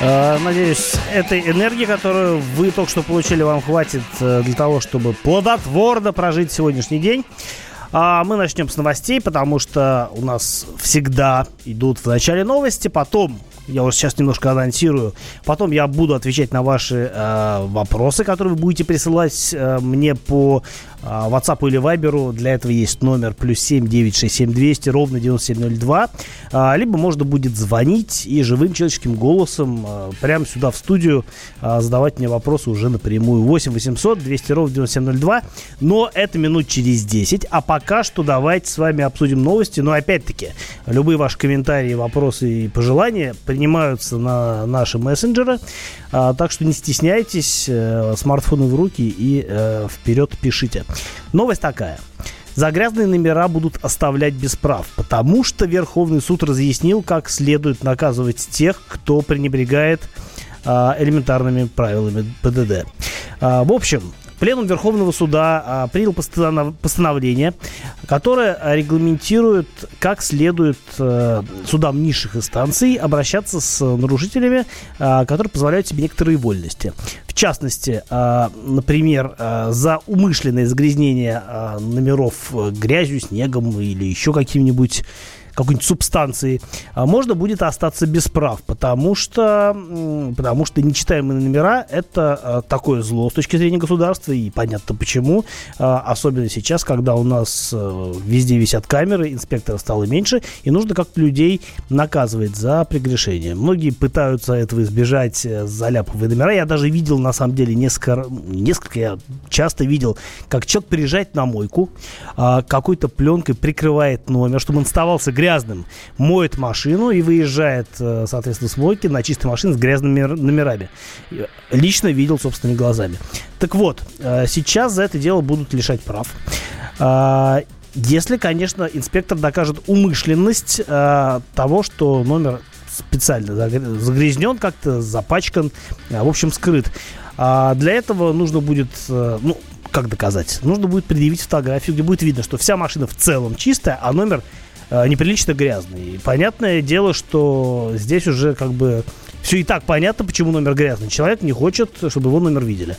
Э, надеюсь, этой энергии, которую вы только что получили, вам хватит э, для того, чтобы плодотворно прожить сегодняшний день. А мы начнем с новостей, потому что у нас всегда идут в начале новости, потом я уже сейчас немножко анонсирую. Потом я буду отвечать на ваши э, вопросы, которые вы будете присылать э, мне по WhatsApp или Viber. Для этого есть номер плюс 7 967 200 ровно 9702. А, либо можно будет звонить и живым человеческим голосом а, прямо сюда в студию задавать мне вопросы уже напрямую. 8 800 200 ровно 9702. Но это минут через 10. А пока что давайте с вами обсудим новости. Но опять-таки, любые ваши комментарии, вопросы и пожелания принимаются на наши мессенджеры. Так что не стесняйтесь, э, смартфоны в руки и э, вперед пишите. Новость такая. За грязные номера будут оставлять без прав, потому что Верховный суд разъяснил, как следует наказывать тех, кто пренебрегает а, элементарными правилами ПДД. А, в общем, Пленум Верховного суда а, принял постановление, которое регламентирует, как следует а, судам низших инстанций обращаться с нарушителями, а, которые позволяют себе некоторые вольности. В частности, а, например, за умышленное загрязнение номеров грязью, снегом или еще каким-нибудь какой-нибудь субстанции, а можно будет остаться без прав, потому что, потому что нечитаемые номера – это а, такое зло с точки зрения государства, и понятно почему, а, особенно сейчас, когда у нас э, везде висят камеры, инспекторов стало меньше, и нужно как-то людей наказывать за прегрешение. Многие пытаются этого избежать, э, заляпывая номера. Я даже видел, на самом деле, несколько, несколько я часто видел, как человек приезжает на мойку, какой-то пленкой прикрывает номер, чтобы он оставался грязным, грязным, моет машину и выезжает, э, соответственно, с мойки на чистой машине с грязными номерами. Лично видел собственными глазами. Так вот, э, сейчас за это дело будут лишать прав. А, если, конечно, инспектор докажет умышленность э, того, что номер специально загрязнен, как-то запачкан, в общем, скрыт. А для этого нужно будет, ну, как доказать? Нужно будет предъявить фотографию, где будет видно, что вся машина в целом чистая, а номер Э, неприлично грязный. Понятное дело, что здесь уже как бы все и так понятно, почему номер грязный. Человек не хочет, чтобы его номер видели.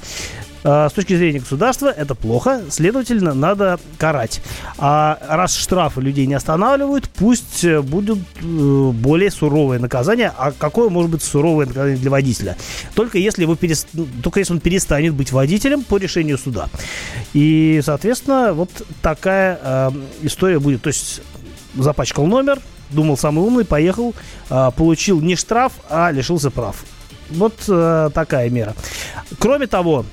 Э, с точки зрения государства это плохо, следовательно, надо карать. А раз штрафы людей не останавливают, пусть будут э, более суровые наказания. А какое может быть суровое наказание для водителя? Только если, его перест... Только если он перестанет быть водителем по решению суда. И, соответственно, вот такая э, история будет. То есть запачкал номер, думал самый умный, поехал, а, получил не штраф, а лишился прав. Вот э, такая мера. Кроме того,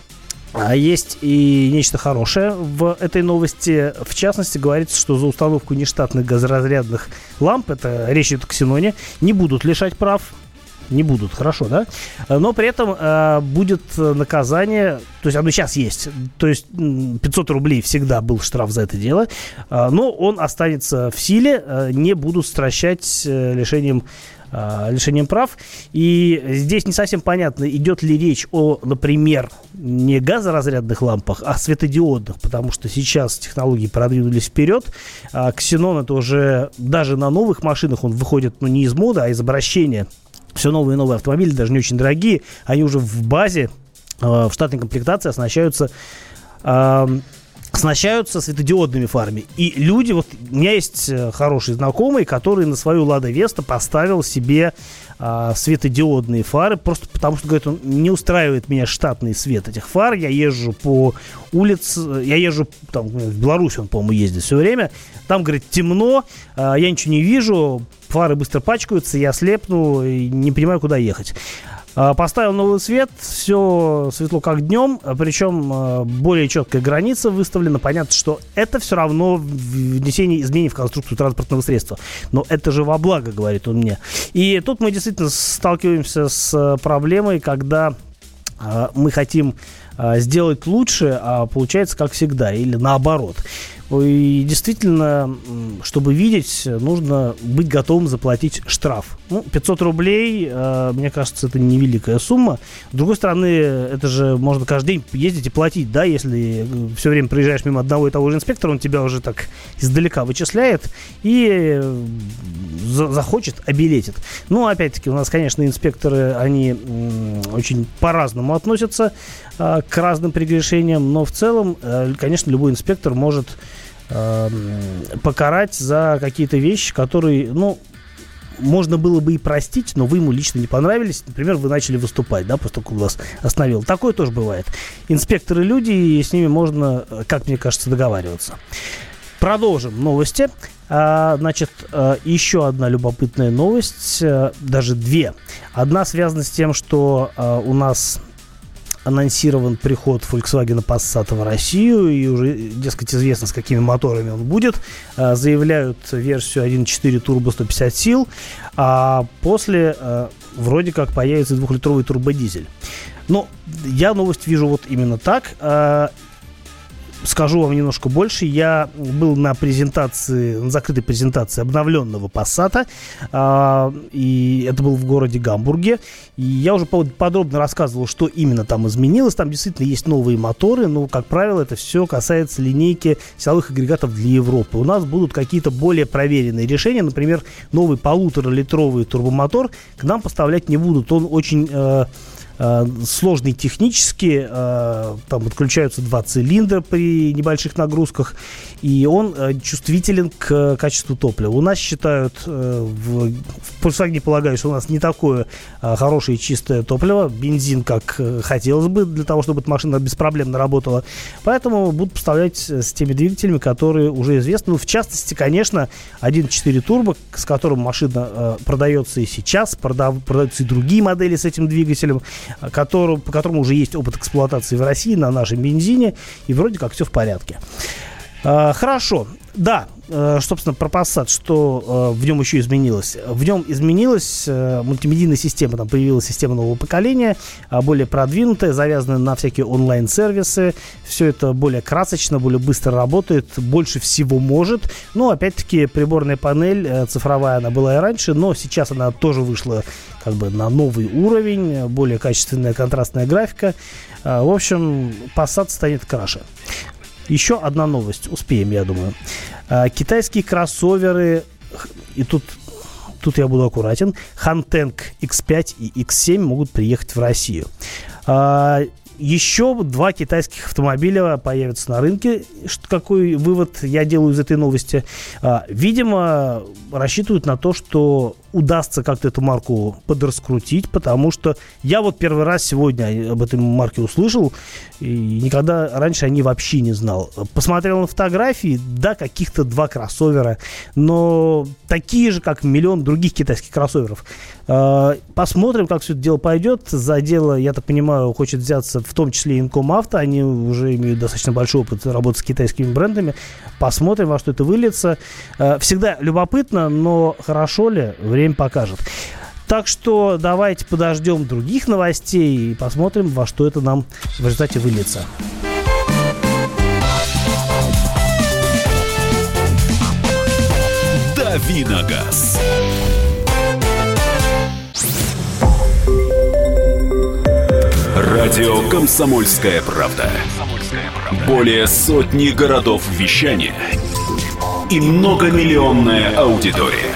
а, есть и нечто хорошее в этой новости. В частности, говорится, что за установку нештатных газоразрядных ламп, это речь идет о ксеноне, не будут лишать прав не будут, хорошо, да? Но при этом э, будет наказание, то есть оно сейчас есть, то есть 500 рублей всегда был штраф за это дело, э, но он останется в силе, э, не будут стращать э, лишением э, лишением прав. И здесь не совсем понятно, идет ли речь о, например, не газоразрядных лампах, а светодиодных, потому что сейчас технологии продвинулись вперед. А ксенон это уже даже на новых машинах он выходит ну, не из моды, а из обращения все новые и новые автомобили, даже не очень дорогие, они уже в базе, э, в штатной комплектации оснащаются оснащаются светодиодными фарами. И люди, вот у меня есть э, хороший знакомый, который на свою Лада Веста поставил себе а, светодиодные фары, просто потому что, говорит, он не устраивает меня штатный свет этих фар. Я езжу по улице, я езжу, там, в Беларуси он, по-моему, ездит все время. Там, говорит, темно, а, я ничего не вижу, фары быстро пачкаются, я слепну и не понимаю, куда ехать. А, поставил новый свет, все светло как днем, причем а, более четкая граница выставлена. Понятно, что это все равно внесение изменений в конструкцию транспортного средства. Но это же во благо, говорит он мне. И тут мы действительно сталкиваемся с а, проблемой, когда мы хотим сделать лучше, а получается как всегда, или наоборот. И действительно, чтобы видеть, нужно быть готовым заплатить штраф. Ну, 500 рублей, э, мне кажется, это невеликая сумма. С другой стороны, это же можно каждый день ездить и платить, да, если все время проезжаешь мимо одного и того же инспектора, он тебя уже так издалека вычисляет и за захочет, обелетит. Ну, опять-таки, у нас, конечно, инспекторы, они очень по-разному относятся э, к разным прегрешениям, но в целом, э, конечно, любой инспектор может э, покарать за какие-то вещи, которые, ну, можно было бы и простить, но вы ему лично не понравились. Например, вы начали выступать, да, как он вас остановил. Такое тоже бывает. Инспекторы люди, и с ними можно, как мне кажется, договариваться. Продолжим новости. А, значит, а, еще одна любопытная новость, а, даже две. Одна связана с тем, что у нас анонсирован приход Volkswagen Passat в Россию, и уже, дескать, известно, с какими моторами он будет. А, заявляют версию 1.4 турбо 150 сил, а после а, вроде как появится двухлитровый турбодизель. Но я новость вижу вот именно так. Скажу вам немножко больше. Я был на презентации, на закрытой презентации обновленного Passat, э, и это был в городе Гамбурге. И я уже подробно рассказывал, что именно там изменилось. Там действительно есть новые моторы, но, как правило, это все касается линейки силовых агрегатов для Европы. У нас будут какие-то более проверенные решения. Например, новый полуторалитровый турбомотор к нам поставлять не будут. Он очень... Э, сложный технически, э, там отключаются два цилиндра при небольших нагрузках, и он э, чувствителен к качеству топлива. У нас считают, в, в Volkswagen полагаю, что у нас не такое хорошее чистое топливо, бензин, как хотелось бы, для того, чтобы эта машина беспроблемно работала. Поэтому будут поставлять с теми двигателями, которые уже известны. Ну, в частности, конечно, 1.4 турбо, с которым машина продается и сейчас, продав, продаются и другие модели с этим двигателем который, по которому уже есть опыт эксплуатации в России на нашем бензине, и вроде как все в порядке. А, хорошо. Да, э, собственно, про Passat, что э, в нем еще изменилось? В нем изменилась э, мультимедийная система, там появилась система нового поколения, а, более продвинутая, завязанная на всякие онлайн-сервисы. Все это более красочно, более быстро работает, больше всего может. Но, опять-таки, приборная панель цифровая, она была и раньше, но сейчас она тоже вышла как бы на новый уровень, более качественная контрастная графика. В общем, Passat станет краше. Еще одна новость. Успеем, я думаю. А, китайские кроссоверы, и тут тут я буду аккуратен, Hanteng X5 и X7 могут приехать в Россию. А, еще два китайских автомобиля появятся на рынке. Какой вывод я делаю из этой новости? А, видимо, рассчитывают на то, что удастся как-то эту марку подраскрутить, потому что я вот первый раз сегодня об этой марке услышал, и никогда раньше о ней вообще не знал. Посмотрел на фотографии, да, каких-то два кроссовера, но такие же, как миллион других китайских кроссоверов. А, посмотрим, как все это дело пойдет. За дело, я так понимаю, хочет взяться в том числе Инком Авто. Они уже имеют достаточно большой опыт работы с китайскими брендами. Посмотрим, во что это выльется. А, всегда любопытно, но хорошо ли, время покажет. Так что давайте подождем других новостей и посмотрим, во что это нам в результате выльется. Давиногаз. Радио «Комсомольская правда». Более сотни городов вещания и многомиллионная аудитория.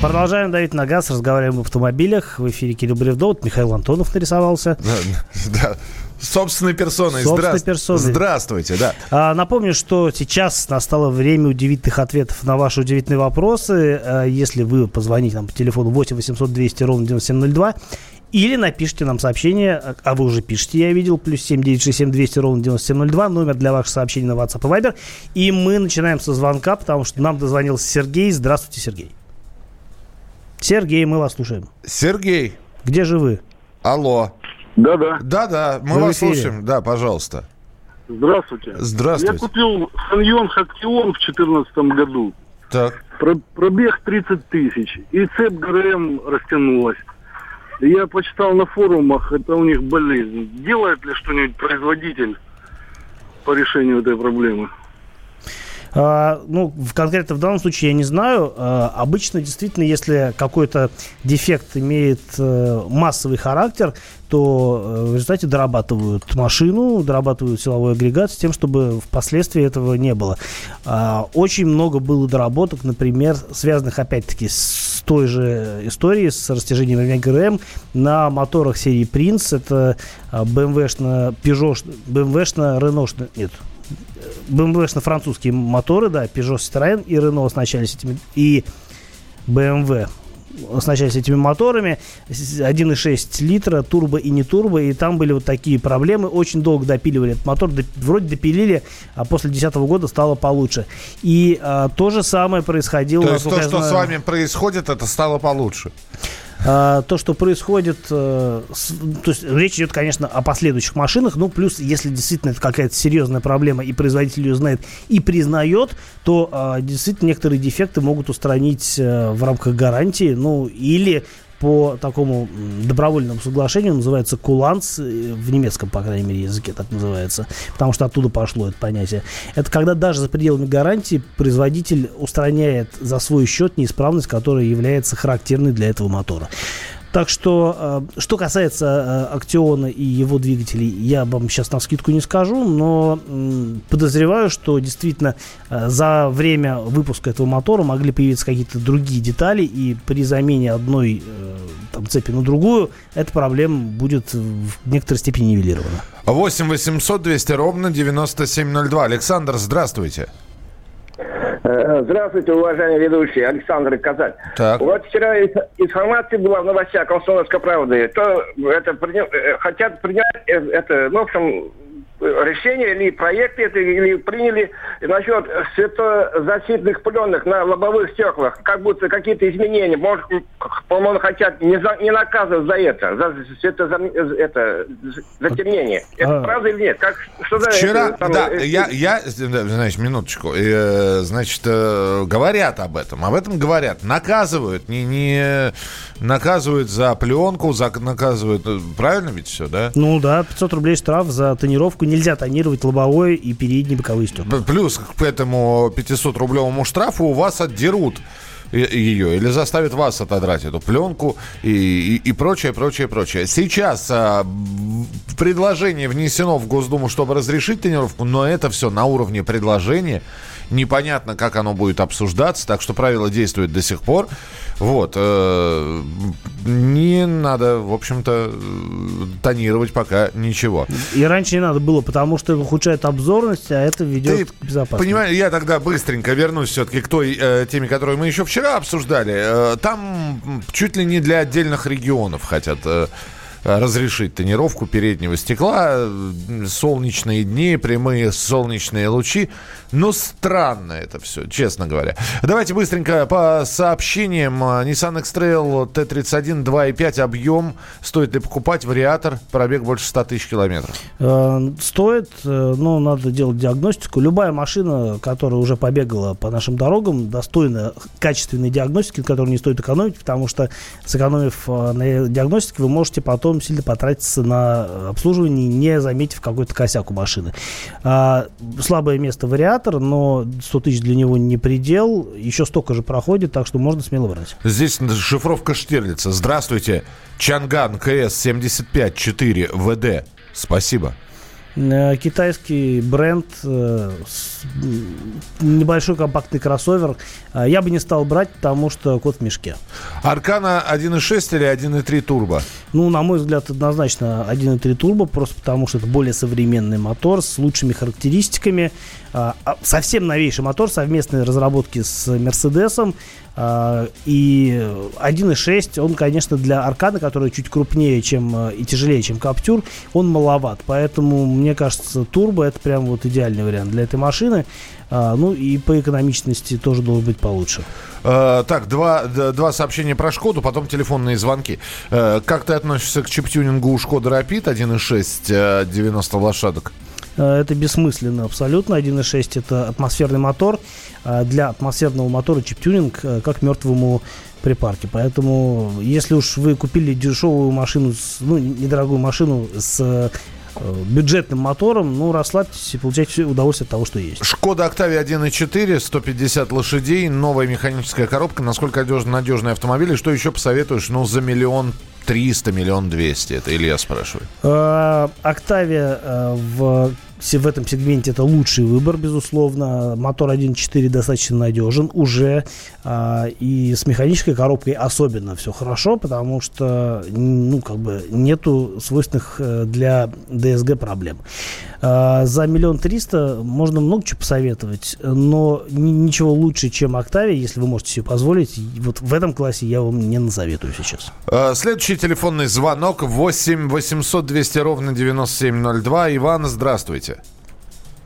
Продолжаем давить на газ, разговариваем об автомобилях. В эфире Кирилл Бревдо, вот Михаил Антонов нарисовался. Да, да. Собственной персоной. Собственной Здра- персоной. Здравствуйте, да. А, Напомню, что сейчас настало время удивительных ответов на ваши удивительные вопросы. А, Если вы позвоните нам по телефону 8 800 200 ровно 9702 или напишите нам сообщение, а- а вы уже пишете, я видел, плюс 7 967 200 ровно 9702, номер для ваших сообщений на WhatsApp и Viber. И мы начинаем со звонка, потому что нам дозвонился Сергей. Здравствуйте, Сергей. Сергей, мы вас слушаем. Сергей, Где же вы? алло. Да-да. Да-да, мы Вы вас эфире. слушаем. Да, пожалуйста. Здравствуйте. Здравствуйте. Я купил Саньон Хактион в 2014 году. Так. Про- пробег 30 тысяч. И цепь ГРМ растянулась. Я почитал на форумах, это у них болезнь. Делает ли что-нибудь производитель по решению этой проблемы? А, ну, в, конкретно в данном случае я не знаю. А, обычно, действительно, если какой-то дефект имеет э, массовый характер, то э, в результате дорабатывают машину, дорабатывают силовой агрегат с тем, чтобы впоследствии этого не было. А, очень много было доработок, например, связанных опять-таки с той же историей, с растяжением ГРМ на моторах серии Prince. Это а, BMW-шно, Peugeot, BMW-шно, Renault, нет, BMW-шно французские моторы, да, Peugeot, Citroën и Renault оснащались этими, и BMW оснащались этими моторами, с- 1,6 литра, турбо и не турбо, и там были вот такие проблемы, очень долго допиливали этот мотор, доп- вроде допилили, а после 2010 года стало получше. И а, то же самое происходило... То есть то, что с знаю, вами происходит, это стало получше. А, то, что происходит, э, то есть речь идет, конечно, о последующих машинах, ну, плюс, если действительно это какая-то серьезная проблема, и производитель ее знает и признает, то а, действительно некоторые дефекты могут устранить э, в рамках гарантии, ну, или по такому добровольному соглашению, называется куланс, э, в немецком, по крайней мере, языке так называется, потому что оттуда пошло это понятие. Это когда даже за пределами гарантии производитель устраняет за свой счет неисправность, которая является характерной для этого мотора. Так что, э, что касается э, Актиона и его двигателей, я вам сейчас на скидку не скажу, но подозреваю, что действительно э, за время выпуска этого мотора могли появиться какие-то другие детали, и при замене одной там, цепи на другую эта проблема будет в некоторой степени нивелирована. 8 800 200 ровно 9702. Александр, здравствуйте. Э, Здравствуйте, уважаемые ведущие. Александр Казань. Так. Вот вчера информация была в новостях «Комсомольской правды». То это приня- э, хотят принять э, это, ну, в общем, решение или проект это, или приняли насчет светозащитных пленок на лобовых стеклах. Как будто какие-то изменения. Может, по-моему, хотят не, за- не наказывать за это, за светоза- это, затемнение. Это А. правда или нет? Как, что за Вчера, это самое, да, э, я, я, да, значит, минуточку, Э, значит, э, говорят об этом, об этом говорят, наказывают, не, не наказывают за пленку, за, наказывают, э, правильно ведь все, да? Ну да, 500 рублей штраф за тонировку. Нельзя тонировать лобовое и передние боковые стекла. Плюс к этому 500-рублевому штрафу у вас отдерут ее или заставят вас отодрать эту пленку и, и, и прочее, прочее, прочее. Сейчас а, предложение внесено в Госдуму, чтобы разрешить тренировку, но это все на уровне предложения. Непонятно, как оно будет обсуждаться, так что правила действуют до сих пор. Вот. э, не надо, в общем-то, э, тонировать пока ничего. И раньше не надо было, потому что ухудшает обзорность, а это ведет Ты к безопасности. Понимаешь, я тогда быстренько вернусь все-таки к той э, теме, которую мы еще вчера обсуждали. Э, там чуть ли не для отдельных регионов хотят э, разрешить тонировку переднего стекла. Солнечные дни, прямые солнечные лучи. Но странно это все, честно говоря. Давайте быстренько по сообщениям. Nissan X-Trail T31 2.5 объем. Стоит ли покупать вариатор? Пробег больше 100 тысяч километров. Э, Стоит, э, но надо делать диагностику. Любая машина, которая уже побегала по нашим дорогам, достойна качественной диагностики, которую не стоит экономить, потому что сэкономив э, на диагностике, вы можете потом сильно потратиться на обслуживание, не заметив какой-то косяк у машины. А, Слабое место вариатор, но 100 тысяч для него не предел. Еще столько же проходит, так что можно смело брать. Здесь шифровка Штирлица. Здравствуйте. Чанган КС-75-4 ВД. Спасибо. Э, Китайский бренд, э, небольшой компактный кроссовер. Э, Я бы не стал брать, потому что кот в мешке. Аркана 1.6 или 1.3 турбо? Ну, на мой взгляд, однозначно 1.3 турбо, просто потому что это более современный мотор с лучшими характеристиками. А, совсем новейший мотор совместной разработки с Мерседесом. А, и 1.6, он, конечно, для Аркана, который чуть крупнее чем, э, и тяжелее, чем Каптюр, он маловат. Поэтому, мне кажется, турбо это прям вот идеальный вариант для этой машины. А, ну и по экономичности тоже должен быть получше. Э, так, два, два сообщения про Шкоду, потом телефонные звонки. Э, как ты относишься к чип-тюнингу у Шкода Rapid 1.6 90 лошадок? Это бессмысленно абсолютно. 1.6 это атмосферный мотор. А для атмосферного мотора чип-тюнинг э, как мертвому припарке. Поэтому, если уж вы купили дешевую машину, ну, недорогую машину с э, бюджетным мотором, ну, расслабьтесь и получайте удовольствие от того, что есть. Шкода Октавия 1.4, 150 лошадей, новая механическая коробка. Насколько надежный, надежный автомобиль? И что еще посоветуешь? Ну, за миллион 300, миллион 200. Это Илья спрашивает. Э, Октавия в в этом сегменте это лучший выбор, безусловно. Мотор 1.4 достаточно надежен уже. А, и с механической коробкой особенно все хорошо, потому что ну, как бы нету свойственных э, для DSG проблем. А, за миллион триста можно много чего посоветовать, но ничего лучше, чем Octavia, если вы можете себе позволить, вот в этом классе я вам не насоветую сейчас. А, следующий телефонный звонок 8 800 200 ровно 9702. Иван, здравствуйте.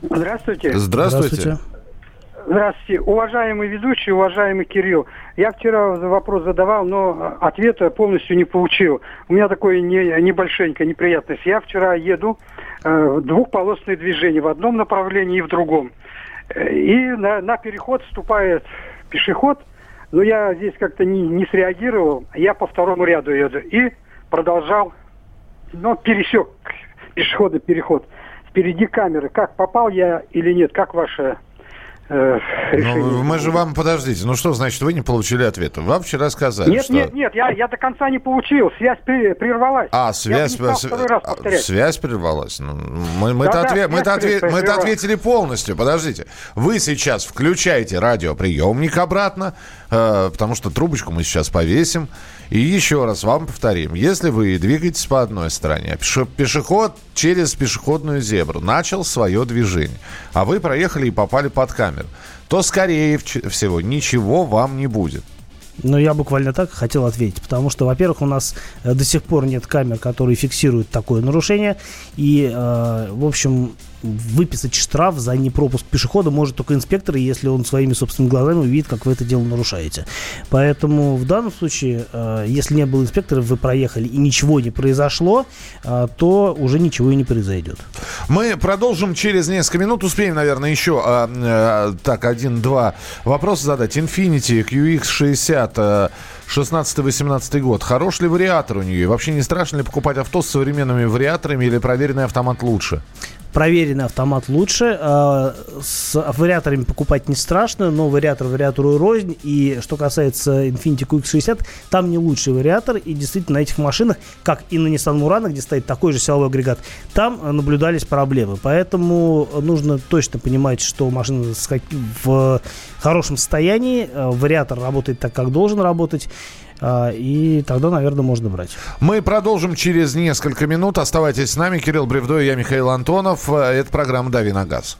Здравствуйте. Здравствуйте. Здравствуйте. Уважаемый ведущий, уважаемый Кирилл. Я вчера вопрос задавал, но ответа полностью не получил. У меня такое не, небольшенькая неприятность. Я вчера еду э, двухполосное движение в одном направлении и в другом. И на, на переход вступает пешеход, но я здесь как-то не, не среагировал. Я по второму ряду еду и продолжал, ну, пересек пешеходный переход. Впереди камеры. Как попал я или нет? Как ваше э, Ну, мы же вам, подождите, ну что значит, вы не получили ответа? Вам вчера сказали, Нет, что... нет, нет, я, я до конца не получил, связь прервалась. А, связь, я стал раз а, связь прервалась? Ну, мы, мы-то, да, ответ, да, мы-то, ответ, мы-то ответили полностью, подождите. Вы сейчас включаете радиоприемник обратно, э, потому что трубочку мы сейчас повесим, и еще раз вам повторим. Если вы двигаетесь по одной стороне, пешеход через пешеходную зебру начал свое движение, а вы проехали и попали под камеру, то, скорее всего, ничего вам не будет. Ну, я буквально так хотел ответить, потому что, во-первых, у нас э, до сих пор нет камер, которые фиксируют такое нарушение, и, э, в общем, выписать штраф за непропуск пешехода может только инспектор, если он своими собственными глазами увидит, как вы это дело нарушаете. Поэтому в данном случае, э, если не было инспектора, вы проехали и ничего не произошло, э, то уже ничего и не произойдет. Мы продолжим через несколько минут. Успеем, наверное, еще э, так один-два вопроса задать. Infinity QX60 16-18 год. Хорош ли вариатор у нее? Вообще не страшно ли покупать авто с современными вариаторами или проверенный автомат лучше? Проверенный автомат лучше. А, с вариаторами покупать не страшно, но вариатор вариатору рознь. И что касается Infiniti QX60, там не лучший вариатор. И действительно на этих машинах, как и на Nissan Murano, где стоит такой же силовой агрегат, там наблюдались проблемы. Поэтому нужно точно понимать, что машина в хорошем состоянии, вариатор работает так, как должен работать. А, и тогда, наверное, можно брать. Мы продолжим через несколько минут. Оставайтесь с нами. Кирилл Бревдо и я, Михаил Антонов. Это программа «Дави на газ».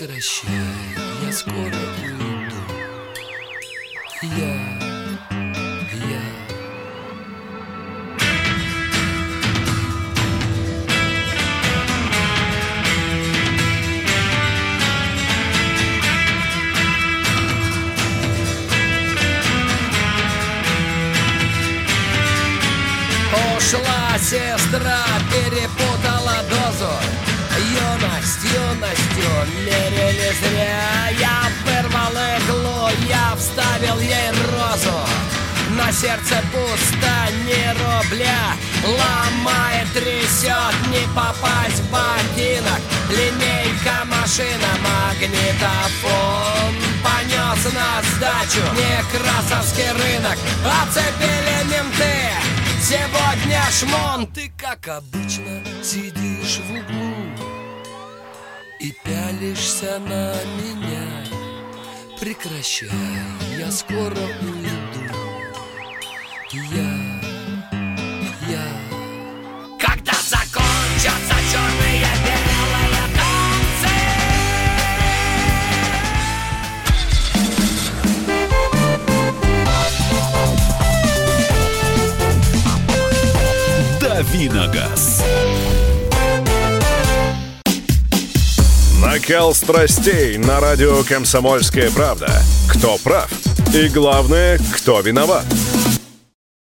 Прекращай, я скоро уйду. Сердце пусто, ни рубля. Ломает, трясет, не попасть в ботинок. Линейка, машина, магнитофон. Понес на сдачу Некрасовский рынок. Оцепили менты. Сегодня шмон. Ты, как обычно, сидишь в углу И пялишься на меня. Прекращай, я скоро уйду я, я. Когда закончатся черные белые танцы Давиногаз. Накал страстей на радио «Комсомольская правда». Кто прав? И главное, кто виноват?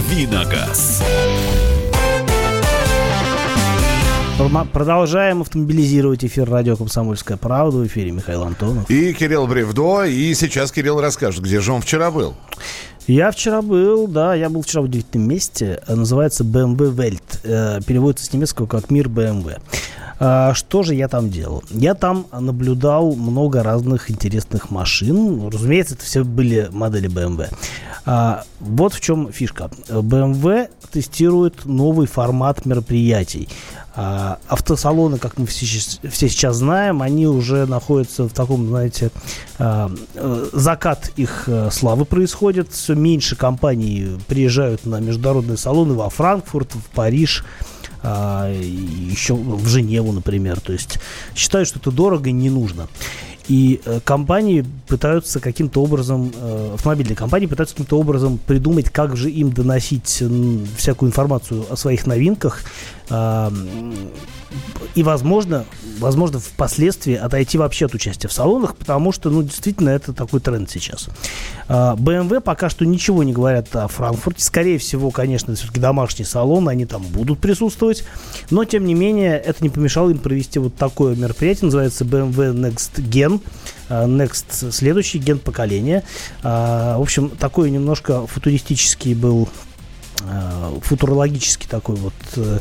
Давиногаз. Продолжаем автомобилизировать эфир радио «Комсомольская правда». В эфире Михаил Антонов. И Кирилл Бревдо. И сейчас Кирилл расскажет, где же он вчера был. Я вчера был, да, я был вчера в удивительном месте. Называется BMW Welt. Э, Переводится с немецкого как «Мир BMW». А, Что же я там делал? Я там наблюдал много разных интересных машин. Разумеется, это все были модели BMW. А, Вот в чем фишка. BMW тестирует новый формат мероприятий. А, Автосалоны, как мы все, все сейчас знаем, они уже находятся в таком, знаете, э, закат их э, славы происходит. Все меньше компаний приезжают на международные салоны во Франкфурт, в Париж, а, еще в Женеву, например. То есть считают, что это дорого и не нужно. И э, компании пытаются каким-то образом, э, автомобильные компании пытаются каким-то образом придумать, как же им доносить всякую информацию о своих новинках. а, и, возможно, возможно, впоследствии отойти вообще от участия в салонах, потому что, ну, действительно, это такой тренд сейчас. А, BMW пока что ничего не говорят о Франкфурте. Скорее всего, конечно, все-таки домашний салон, они там будут присутствовать. Но, тем не менее, это не помешало им провести вот такое мероприятие, называется BMW Next Gen. а, Next следующий ген поколения. А, В общем, такой немножко футуристический был, футурологический такой вот э,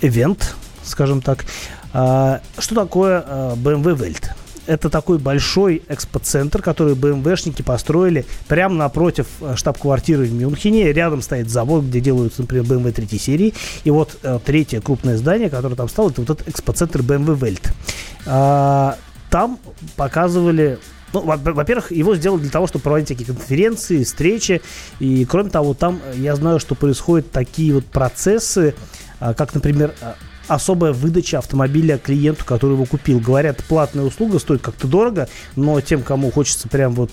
ивент, скажем так. А, Что такое э, BMW Welt? Это такой большой экспоцентр, который БМВшники построили прямо напротив э, штаб-квартиры в Мюнхене. Рядом стоит завод, где делаются, например, BMW третьей серии. И вот третье крупное здание, которое там стало, это вот этот экспоцентр BMW Welt. А, Там показывали ну, во- во-первых, его сделали для того, чтобы проводить такие конференции, встречи. И, кроме того, там я знаю, что происходят такие вот процессы, а, как, например, а, особая выдача автомобиля клиенту, который его купил. Говорят, платная услуга стоит как-то дорого, но тем, кому хочется прям вот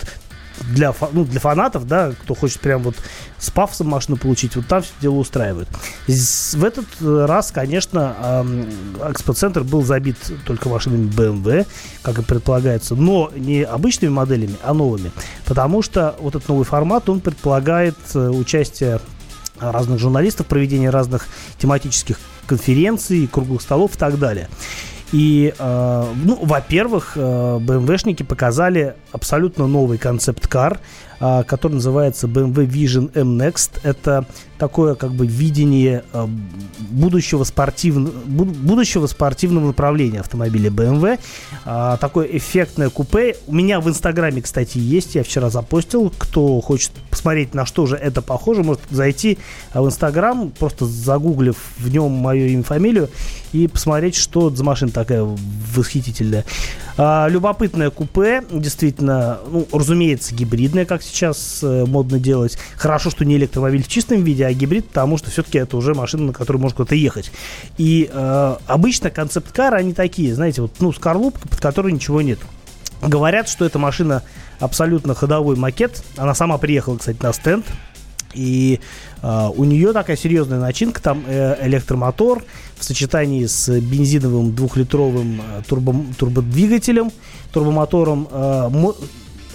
для, ну, для фанатов, да, кто хочет прям вот с пафосом машину получить, вот там все дело устраивают. В этот э, раз, конечно, экспоцентр был забит только машинами BMW, как и предполагается, но не обычными моделями, а новыми, потому что вот этот новый формат, он предполагает э, участие разных журналистов, проведение разных тематических конференций, круглых столов и так далее. И, э, ну, во-первых, э, БМВшники показали абсолютно новый концепт-кар. А, который называется BMW Vision M Next. Это такое как бы видение а, будущего, спортивного будущего спортивного направления автомобиля BMW. А, такое эффектное купе. У меня в Инстаграме, кстати, есть. Я вчера запостил. Кто хочет посмотреть, на что же это похоже, может зайти в Инстаграм, просто загуглив в нем мое имя, фамилию, и посмотреть, что за машина такая восхитительная. А, любопытное купе, действительно, ну, разумеется, гибридное, как сейчас э, модно делать. Хорошо, что не электромобиль в чистом виде, а гибрид, потому что все-таки это уже машина, на которой можно куда-то ехать. И э, обычно концепт-кары, они такие, знаете, вот, ну, скорлупка, под которой ничего нет. Говорят, что эта машина абсолютно ходовой макет. Она сама приехала, кстати, на стенд. И э, у нее такая серьезная начинка, там э, электромотор в сочетании с бензиновым двухлитровым э, турбо, турбодвигателем, турбомотором. Э,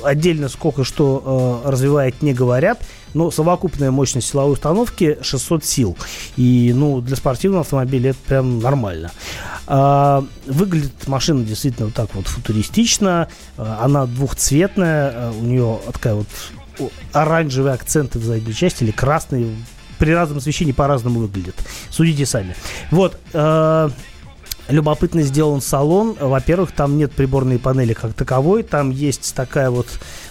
отдельно сколько что э, развивает, не говорят, но совокупная мощность силовой установки 600 сил. И, ну, для спортивного автомобиля это прям нормально. А, выглядит машина действительно вот так вот футуристично. А, она двухцветная, а, у нее такая вот оранжевые акценты в задней части или красные. При разном освещении по-разному выглядит. Судите сами. Вот. Э, любопытно сделан салон. Во-первых, там нет приборной панели как таковой. Там есть такая вот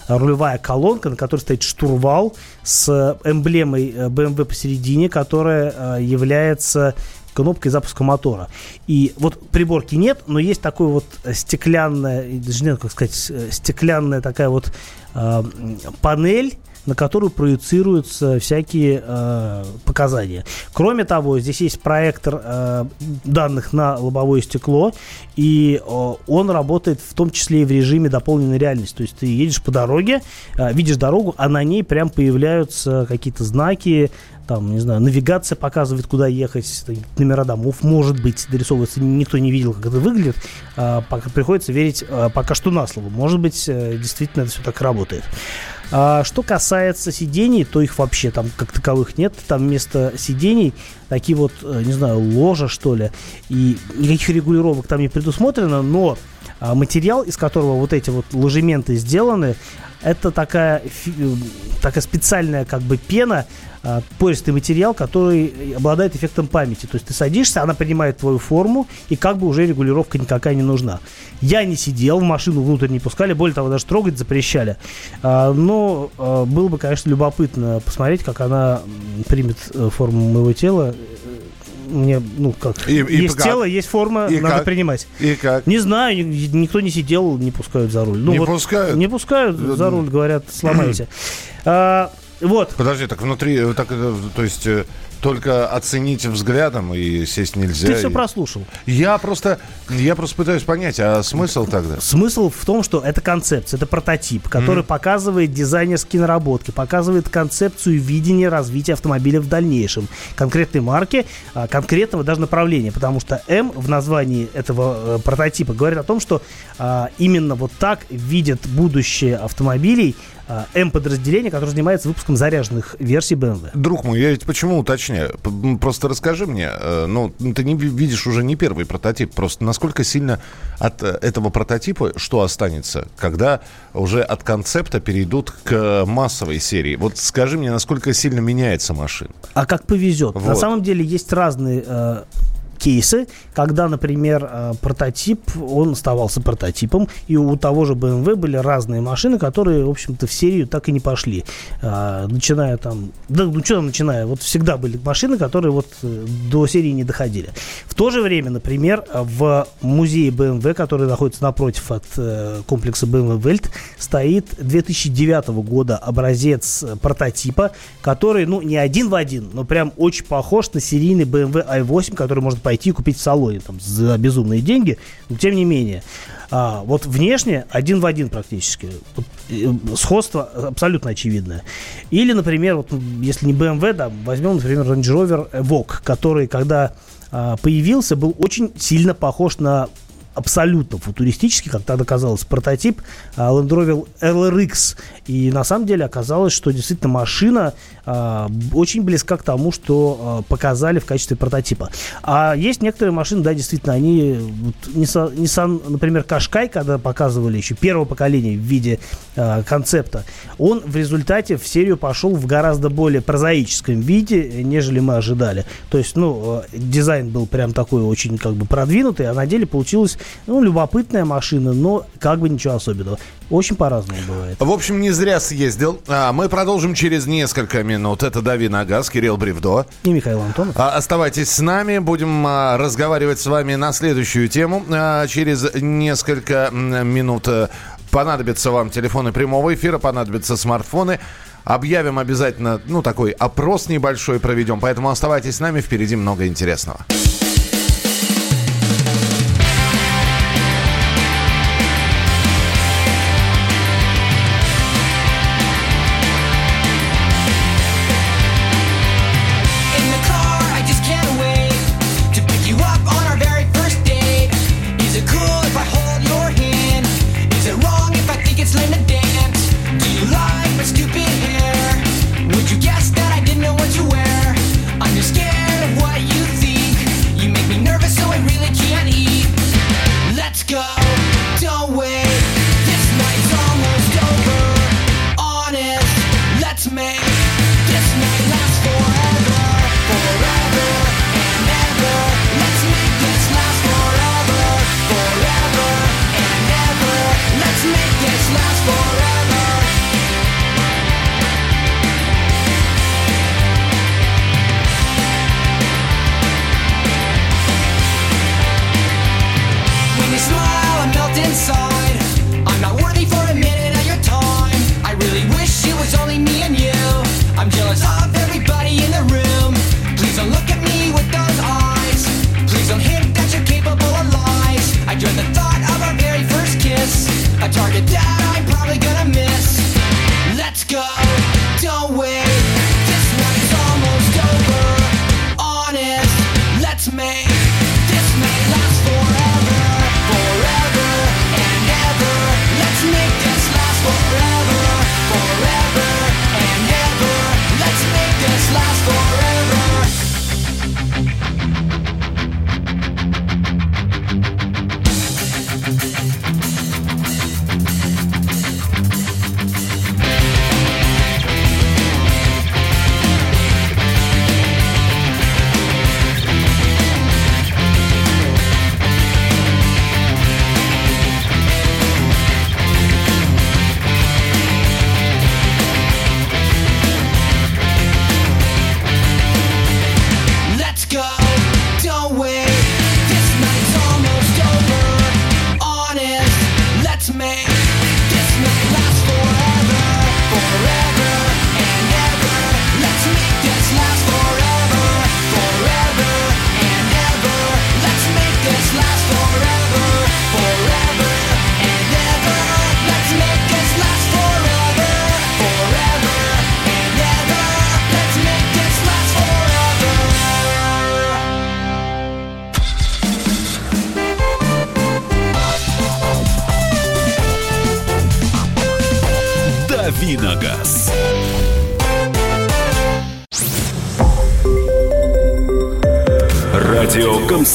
рулевая колонка, на которой стоит штурвал с эмблемой BMW посередине, которая является кнопкой запуска мотора. И вот приборки нет, но есть такой вот стеклянная, даже не как сказать, стеклянная такая вот э, панель, на которую проецируются всякие э, показания. Кроме того, здесь есть проектор э, данных на лобовое стекло, и э, он работает в том числе и в режиме дополненной реальности. То есть ты едешь по дороге, э, видишь дорогу, а на ней прям появляются какие-то знаки, там, не знаю, навигация показывает, куда ехать, номера домов, может быть, дорисовывается, никто не видел, как это выглядит, а, пока приходится верить а, пока что на слово. Может быть, э, действительно это все так работает. А, что касается сидений, то их вообще там как таковых нет. Там вместо сидений такие вот, э, не знаю, ложа, что ли. И никаких регулировок там не предусмотрено, но а, материал, из которого вот эти вот ложементы сделаны, это такая, такая специальная как бы пена, а, пористый материал, который обладает эффектом памяти. То есть ты садишься, она принимает твою форму, и как бы уже регулировка никакая не нужна. Я не сидел, в машину внутрь не пускали, более того, даже трогать запрещали. А, но а, было бы, конечно, любопытно посмотреть, как она примет э, форму моего тела мне, ну как, и, и есть как? тело, есть форма, и надо как? принимать. И как? Не знаю, никто не сидел, не пускают за руль. Ну, не вот, пускают? Не пускают за руль, говорят, сломайте. а, вот. Подожди, так внутри, э, так, э, то есть э, только оценить взглядом и сесть нельзя. Ты все прослушал. Я просто, я просто пытаюсь понять, а смысл тогда? Смысл в том, что это концепция, это прототип, который mm-hmm. показывает дизайнерские наработки, показывает концепцию видения развития автомобиля в дальнейшем, конкретной марки, а, конкретного даже направления, потому что М в названии этого прототипа говорит о том, что а, именно вот так видят будущее автомобилей М-подразделение, которое занимается выпуском заряженных версий BMW. Друг мой, я ведь почему уточняю? Просто расскажи мне, э, ну, ты не видишь уже не первый прототип, просто насколько сильно от э, этого прототипа что останется, когда уже от концепта перейдут к массовой серии? Вот скажи мне, насколько сильно меняется машина? А как повезет. Вот. На самом деле есть разные э, кейсы, когда, например, э, прототип, он оставался прототипом, и у того же BMW были разные машины, которые, в общем-то, в серию так и не пошли. А, начиная там, да, ну что там начиная, вот всегда были машины, которые вот э, до серии не доходили. В то же время, например, в музее BMW, который находится напротив от э, комплекса BMW Welt, стоит 2009 года образец прототипа, который, ну, не один в один, но прям очень похож на серийный BMW i8, который можно пойти купить в салоне там, за безумные деньги, но тем не менее. А, вот внешне один в один практически. Э, сходство абсолютно очевидное. Или, например, вот, если не BMW, да, возьмем, например, Range Rover Evoque, который, когда а, появился, был очень сильно похож на абсолютно футуристический, как тогда казалось, прототип а, Land Rover LRX. И на самом деле оказалось, что действительно машина а, очень близка к тому, что а, показали в качестве прототипа. А есть некоторые машины, да, действительно, они, вот, Nissan, Nissan, например, Qashqai, когда показывали еще первого поколения в виде концепта, он в результате в серию пошел в гораздо более прозаическом виде, нежели мы ожидали. То есть, ну, дизайн был прям такой очень как бы продвинутый, а на деле получилась, ну, любопытная машина, но как бы ничего особенного. Очень по-разному бывает. В общем, не зря съездил. А, мы продолжим через несколько минут. Это «Дави на газ», Кирилл Бревдо. И Михаил Антонов. А, оставайтесь с нами. Будем а, разговаривать с вами на следующую тему. А, через несколько минут э, понадобятся вам телефоны прямого эфира, понадобятся смартфоны. Объявим обязательно, ну, такой опрос небольшой проведем. Поэтому оставайтесь с нами, впереди много интересного.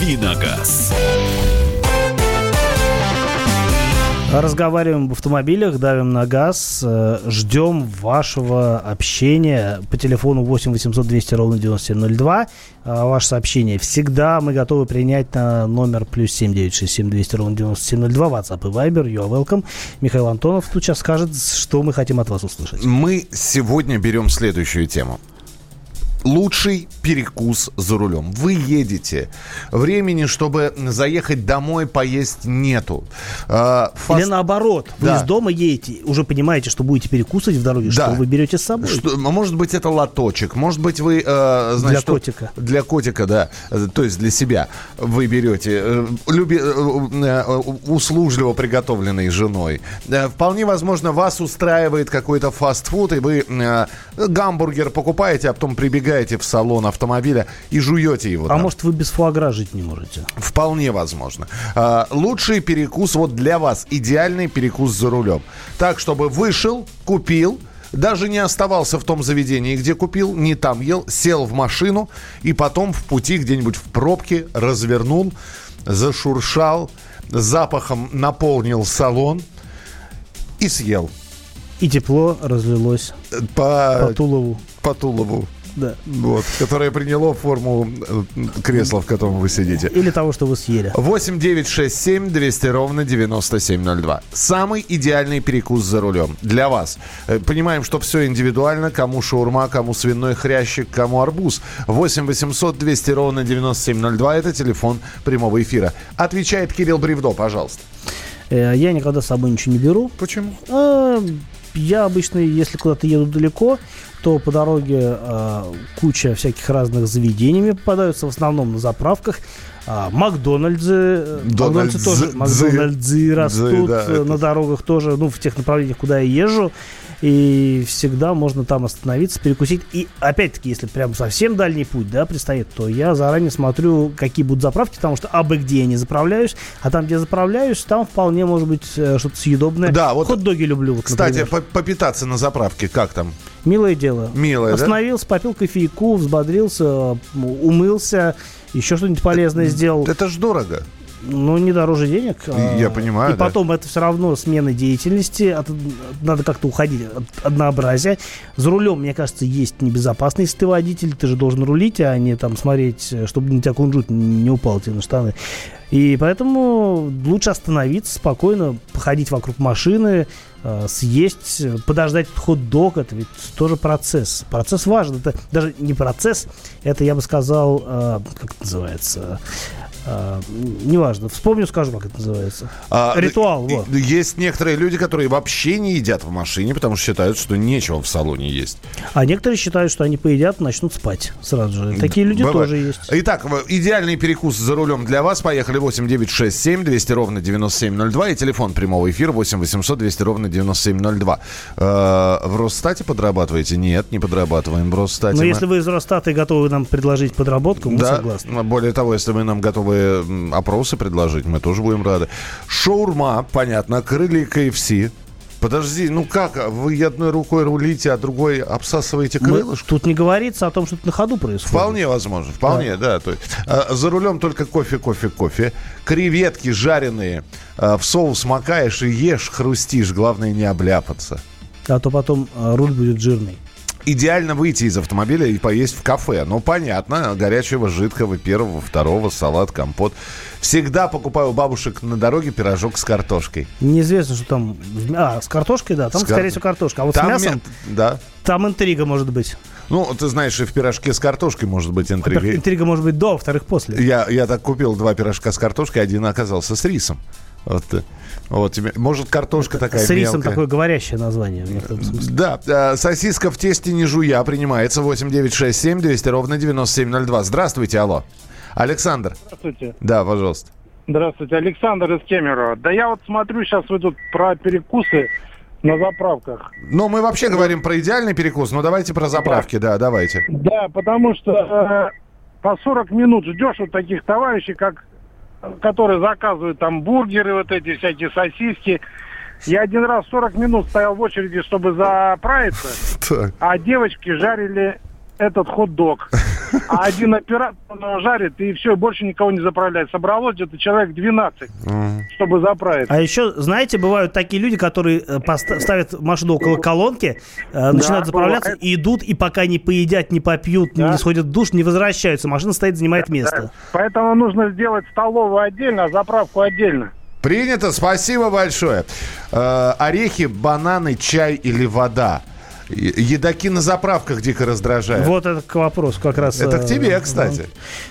«Дави на газ». Разговариваем в автомобилях, давим на газ, э, ждем вашего общения по телефону 8 800 200 ровно 9702. А, Ваше сообщение всегда мы готовы принять на номер плюс 7967 200 ровно 9702, WhatsApp и Viber, you are welcome. Михаил Антонов тут сейчас скажет, что мы хотим от вас услышать. Мы сегодня берем следующую тему. Лучший перекус за рулем. Вы едете. Времени, чтобы заехать домой, поесть нету. А, фаст- Или наоборот, вы Да. из дома едете, уже понимаете, что будете перекусывать в дороге, Да. что вы берете с собой. Что- может быть, это лоточек, может быть, вы... э, значит, Для что- котика. Для котика, да. То есть для себя вы берете, э, люби- э, э, услужливо приготовленной женой. Вполне возможно, вас устраивает какой-то фастфуд, и вы э, гамбургер покупаете, а потом прибегаете в салон автомобиля и жуете его. А там. может, вы без фуагра жить не можете? Вполне возможно. А, лучший перекус вот для вас. Идеальный перекус за рулем. Так, чтобы вышел, купил, даже не оставался в том заведении, где купил, не там ел, сел в машину и потом в пути где-нибудь в пробке развернул, зашуршал, запахом наполнил салон и съел. И тепло разлилось По, по Тулову. по Тулову. Да. Вот, которое приняло форму э, кресла, в котором вы сидите. Или того, что вы съели. 8 9 6 7 200 ровно 9702. Самый идеальный перекус за рулем для вас. Э, Понимаем, что все индивидуально. Кому шаурма, кому свиной хрящик, кому арбуз. 8 800 200 ровно 9702. Это телефон прямого эфира. Отвечает Кирилл Бревдо, пожалуйста. Э, Я никогда с собой ничего не беру. Почему? Я обычно, если куда-то еду далеко, то по дороге а, куча всяких разных заведений мне попадаются, в основном на заправках. А, Макдональдсы, э, Макдональдсы тоже, дзы. Макдональдсы растут да, э, это- на дорогах тоже, ну, в тех направлениях, куда я езжу. И всегда можно там остановиться, перекусить. И опять-таки, если прям совсем дальний путь, да, предстоит, то я заранее смотрю, какие будут заправки, потому что абы где я не заправляюсь, а там, где заправляюсь, там вполне может быть э, что-то съедобное. Да, вот- Хот-доги люблю. Вот, Кстати, по- попитаться на заправке, как там? Милое дело. Милое, да? Остановился, попил кофейку, взбодрился, умылся, еще что-нибудь полезное сделал. Это ж дорого. Ну, не дороже денег. а, Я понимаю, И да. потом это все равно смена деятельности. от- надо как-то уходить от однообразия. За рулем, мне кажется, есть небезопасно, если ты водитель. Ты же должен рулить, а не там смотреть, чтобы на тебя кунжут не упал тебе на штаны. И поэтому лучше остановиться спокойно, походить вокруг машины, съесть, э, подождать хот-дог. Это ведь тоже процесс. Процесс важен. Это даже не процесс, это, я бы сказал, э, как это называется, э, неважно. Вспомню, скажу, как это называется. А, Ритуал, и- вот. Есть некоторые люди, которые вообще не едят в машине, потому что считают, что нечего в салоне есть. А некоторые считают, что они поедят, начнут спать сразу же. Такие люди Бывает. тоже есть. Итак, идеальный перекус за рулем для вас. Поехали 8 9 6 7 200 ровно 9702 и телефон прямого эфира 8 800 200 ровно 9702. Э, в Росстате подрабатываете? Нет, не подрабатываем в Росстате. Но Мы- если вы из Росстата и готовы нам предложить подработку, мы да, согласны. более того, если вы нам готовы опросы предложить, мы тоже будем рады. Шаурма, понятно, крылья KFC. Подожди, ну как, вы одной рукой рулите, а другой обсасываете Мы- крылышко? тут не говорится о том, что это на ходу происходит. Вполне возможно, вполне, да. то есть, э, за рулем только кофе, кофе, кофе. Креветки жареные э, в соус макаешь и ешь, хрустишь. Главное не обляпаться. А то потом э, руль будет жирный. Идеально выйти из автомобиля и поесть в кафе. Ну, понятно, горячего, жидкого, первого, второго, салат, компот. Всегда покупаю у бабушек на дороге пирожок с картошкой. Неизвестно, что там... А, с картошкой, да. Там, С кар- скорее всего, картошка. А вот Там с мясом, ме- Да. там интрига может быть. Ну, ты знаешь, и в пирожке с картошкой может быть интрига. Во-первых, интрига может быть до, а во-вторых, после. Я, я так купил два пирожка с картошкой, один оказался с рисом. Вот, э, вот тебе, может, картошка такая С рисом мелкая. такое говорящее название. в некотором смысле. Да, э, сосиска в тесте не жуя принимается 8967 200 ровно 9702. Здравствуйте, алло. Александр. Здравствуйте. Да, пожалуйста. Здравствуйте, Александр из Кемерово. Да я вот смотрю, сейчас вы тут про перекусы на заправках. Ну, мы вообще говорим про идеальный перекус, но давайте про заправки, да, давайте. Да, потому что э, по 40 минут ждешь вот таких товарищей, как которые заказывают там бургеры, вот эти всякие сосиски. Я один раз 40 минут стоял в очереди, чтобы заправиться, а девочки жарили этот хот-дог. А один оператор его жарит, и все, больше никого не заправляет. Собралось где-то человек 12, чтобы заправиться. А еще, знаете, бывают такие люди, которые э, ставят машину около колонки, э, начинают заправляться, бывает. и идут, и пока не поедят, не попьют, Да. не сходят в душ, не возвращаются. Машина стоит, занимает место. Поэтому нужно сделать столовую отдельно, а заправку отдельно. Принято, спасибо большое. Э, орехи, бананы, чай или вода. Едаки на заправках дико раздражают. Вот это к вопросу как раз. Это э, к тебе, кстати.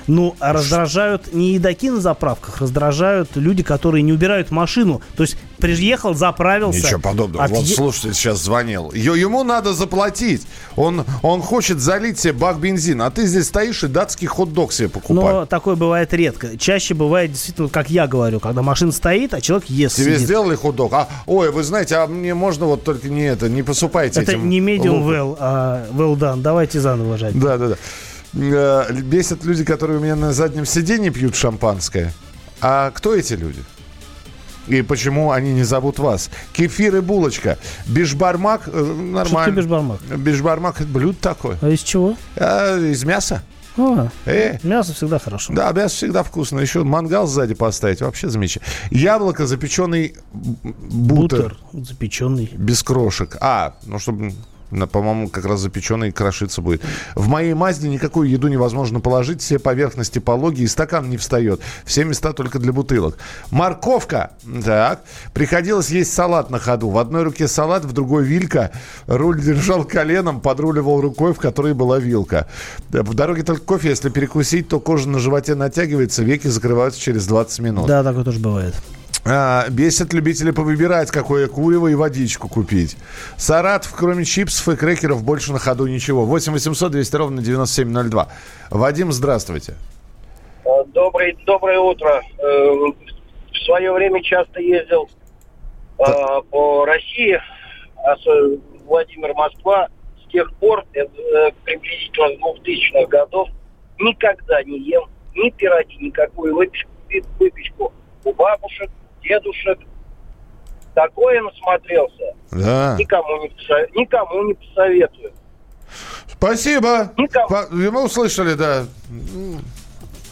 Ну, а раздражают не едаки на заправках, раздражают люди, которые не убирают машину. То есть приехал, заправился. Ничего подобного. Вот отъе- слушатель сейчас звонил. Ему надо заплатить. Он, он хочет залить себе бак бензина, а ты здесь стоишь и датский хот-дог себе покупаешь. Но такое бывает редко. Чаще бывает действительно, как я говорю, когда машина стоит, а человек ест. Тебе сидит. сделали хот-дог? А, ой, вы знаете, а мне можно вот только не это, не посыпайте Это этим не medium well, а well done. Давайте заново, Жень. Да, да, да. Э, Бесят люди, которые у меня на заднем сиденье пьют шампанское. А кто эти люди? И почему они не зовут вас? Кефир и булочка. Бишбармак э, нормально. Что? Бишбармак это блюдо такое. А из чего? А, из мяса. А, Э, мясо всегда хорошо. да, мясо всегда вкусно. Еще мангал сзади поставить. Вообще замечательно. Яблоко, запеченный бутер. Бутер запеченный. Без крошек. А, ну чтобы, по-моему, как раз запеченный крошиться будет. В моей Мазде никакую еду невозможно положить. Все поверхности пологие, и стакан не встает. Все места только для бутылок. Морковка. Так. Приходилось есть салат на ходу. В одной руке салат, в другой вилька. Руль держал коленом, подруливал рукой, в которой была вилка. В дороге только кофе. Если перекусить, то кожа на животе натягивается, веки закрываются через 20 минут. Да, такое тоже бывает. А, бесит любителей повыбирать, какое курево и водичку купить. Саратов, кроме чипсов и крекеров, больше на ходу ничего. 8 800 200 ровно 9702. Вадим, здравствуйте. Э, Добрый, доброе утро. Э, В свое время часто ездил э, по России, Владимир, Москва. С тех пор, приблизительно с 2000-х годов, никогда не ем ни пироги, никакую выпечку, выпечку у бабушек, дедушек. Такое насмотрелся. Да. Никому не, никому не посоветую. Спасибо. По- Мы услышали, да.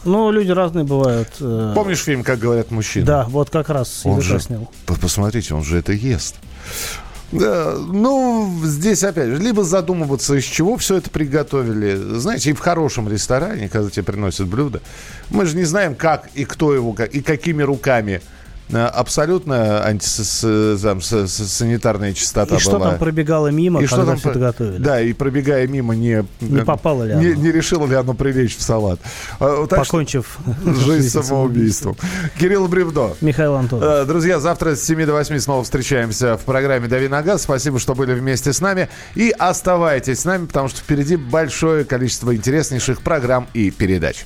Ну, люди разные бывают. э, Помнишь фильм «Как говорят мужчины»? Да, вот как раз Он же, снял. посмотрите, он же это ест. Да, ну, здесь опять же, либо задумываться, из чего все это приготовили. Знаете, и в хорошем ресторане, когда тебе приносят блюдо, мы же не знаем, как и кто его, и какими руками. А, Абсолютно антисанитарная чистота И что была. там пробегало мимо, И что когда там все это готовили? Да, и пробегая мимо, не, Не попало ли не, оно? не решило ли оно прилечь в салат. А, так что- Покончив жизнь самоубийством. Кирилл Бревдо. Михаил Антонов. Э, Друзья, завтра с 7 до 8 снова встречаемся в программе «Дави на газ». Спасибо, что были вместе с нами. И оставайтесь с нами, потому что впереди большое количество интереснейших программ и передач.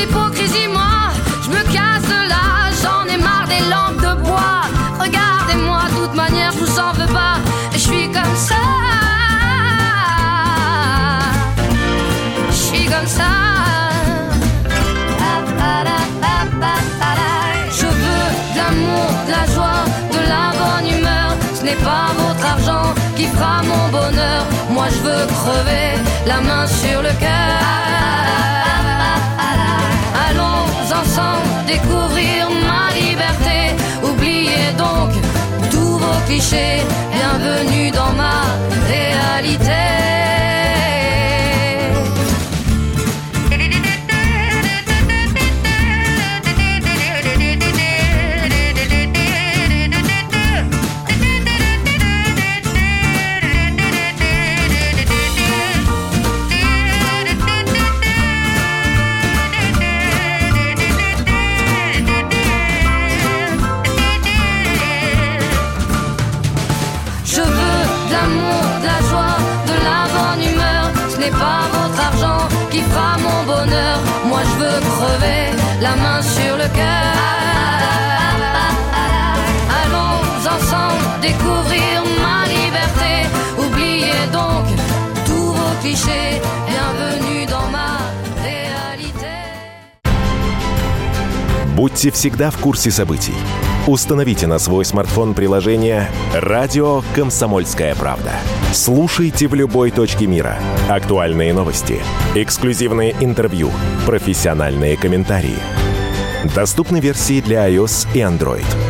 L'hypocrisie, moi, je me casse de là. J'en ai marre des lampes de bois. Regardez-moi, de toute manière, je vous en veux pas. Je suis comme ça. Je suis comme ça. Je veux de l'amour, de la joie, de la bonne humeur. Ce n'est pas votre argent qui fera mon bonheur. Moi je veux crever la main sur le cœur. Découvrir ma liberté. Oubliez donc tous vos clichés. Découvrir ma liberté. Oubliez donc tous vos clichés. Bienvenue dans ma réalité. Будьте всегда в курсе событий. Установите на свой смартфон приложение «Радио Комсомольская правда». Слушайте в любой точке мира. Актуальные новости, эксклюзивные интервью, профессиональные комментарии. Доступны версии для iOS и Android.